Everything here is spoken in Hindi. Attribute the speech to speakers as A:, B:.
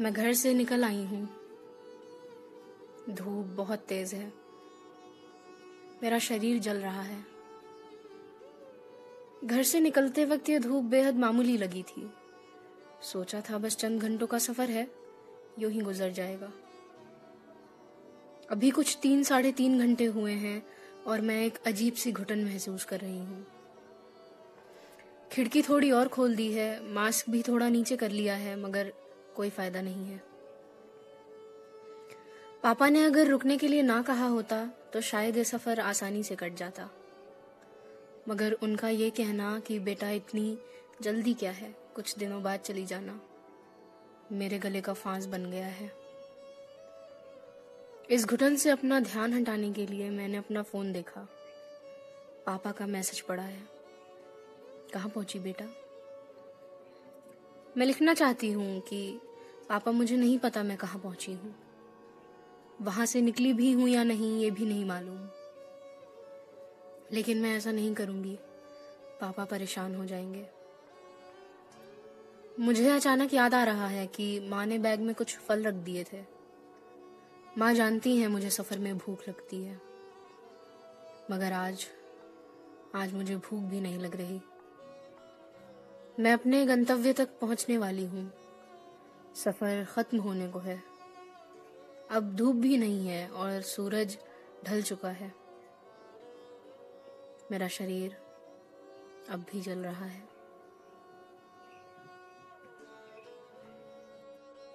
A: मैं घर से निकल आई हूँ। धूप बहुत तेज है। मेरा शरीर जल रहा है। घर से निकलते वक्त यह धूप बेहद मामूली लगी थी। सोचा था बस चंद घंटों का सफ़र है, यूँ ही गुजर जाएगा। अभी कुछ तीन, साढ़े तीन घंटे हुए हैं और मैं एक अजीब सी घुटन महसूस कर रही हूँ। खिड़की थोड़ी और खोल दी है, मास्क भी थोड़ा नीचे कर लिया है, मगर कोई फ़ायदा नहीं है। पापा ने अगर रुकने के लिए ना कहा होता तो शायद ये सफ़र आसानी से कट जाता। मगर उनका ये कहना कि बेटा इतनी जल्दी क्या है, कुछ दिनों बाद चली जाना, मेरे गले का फांस बन गया है। इस घुटन से अपना ध्यान हटाने के लिए मैंने अपना फ़ोन देखा। पापा का मैसेज पड़ा है। कहाँ पहुँची बेटा? मैं लिखना चाहती हूँ कि पापा मुझे नहीं पता मैं कहाँ पहुँची हूँ। वहाँ से निकली भी हूँ या नहीं, ये भी नहीं मालूम। लेकिन मैं ऐसा नहीं करूँगी। पापा परेशान हो जाएँगे। मुझे अचानक याद आ रहा है कि माँ ने बैग में कुछ फल रख दिए थे। माँ जानती है मुझे सफ़र में भूख लगती है। मगर आज आज मुझे भूख भी नहीं लग रही। मैं अपने गंतव्य तक पहुँचने वाली हूँ। सफ़र खत्म होने को है। अब धूप भी नहीं है और सूरज ढल चुका है। मेरा शरीर अब भी जल रहा है।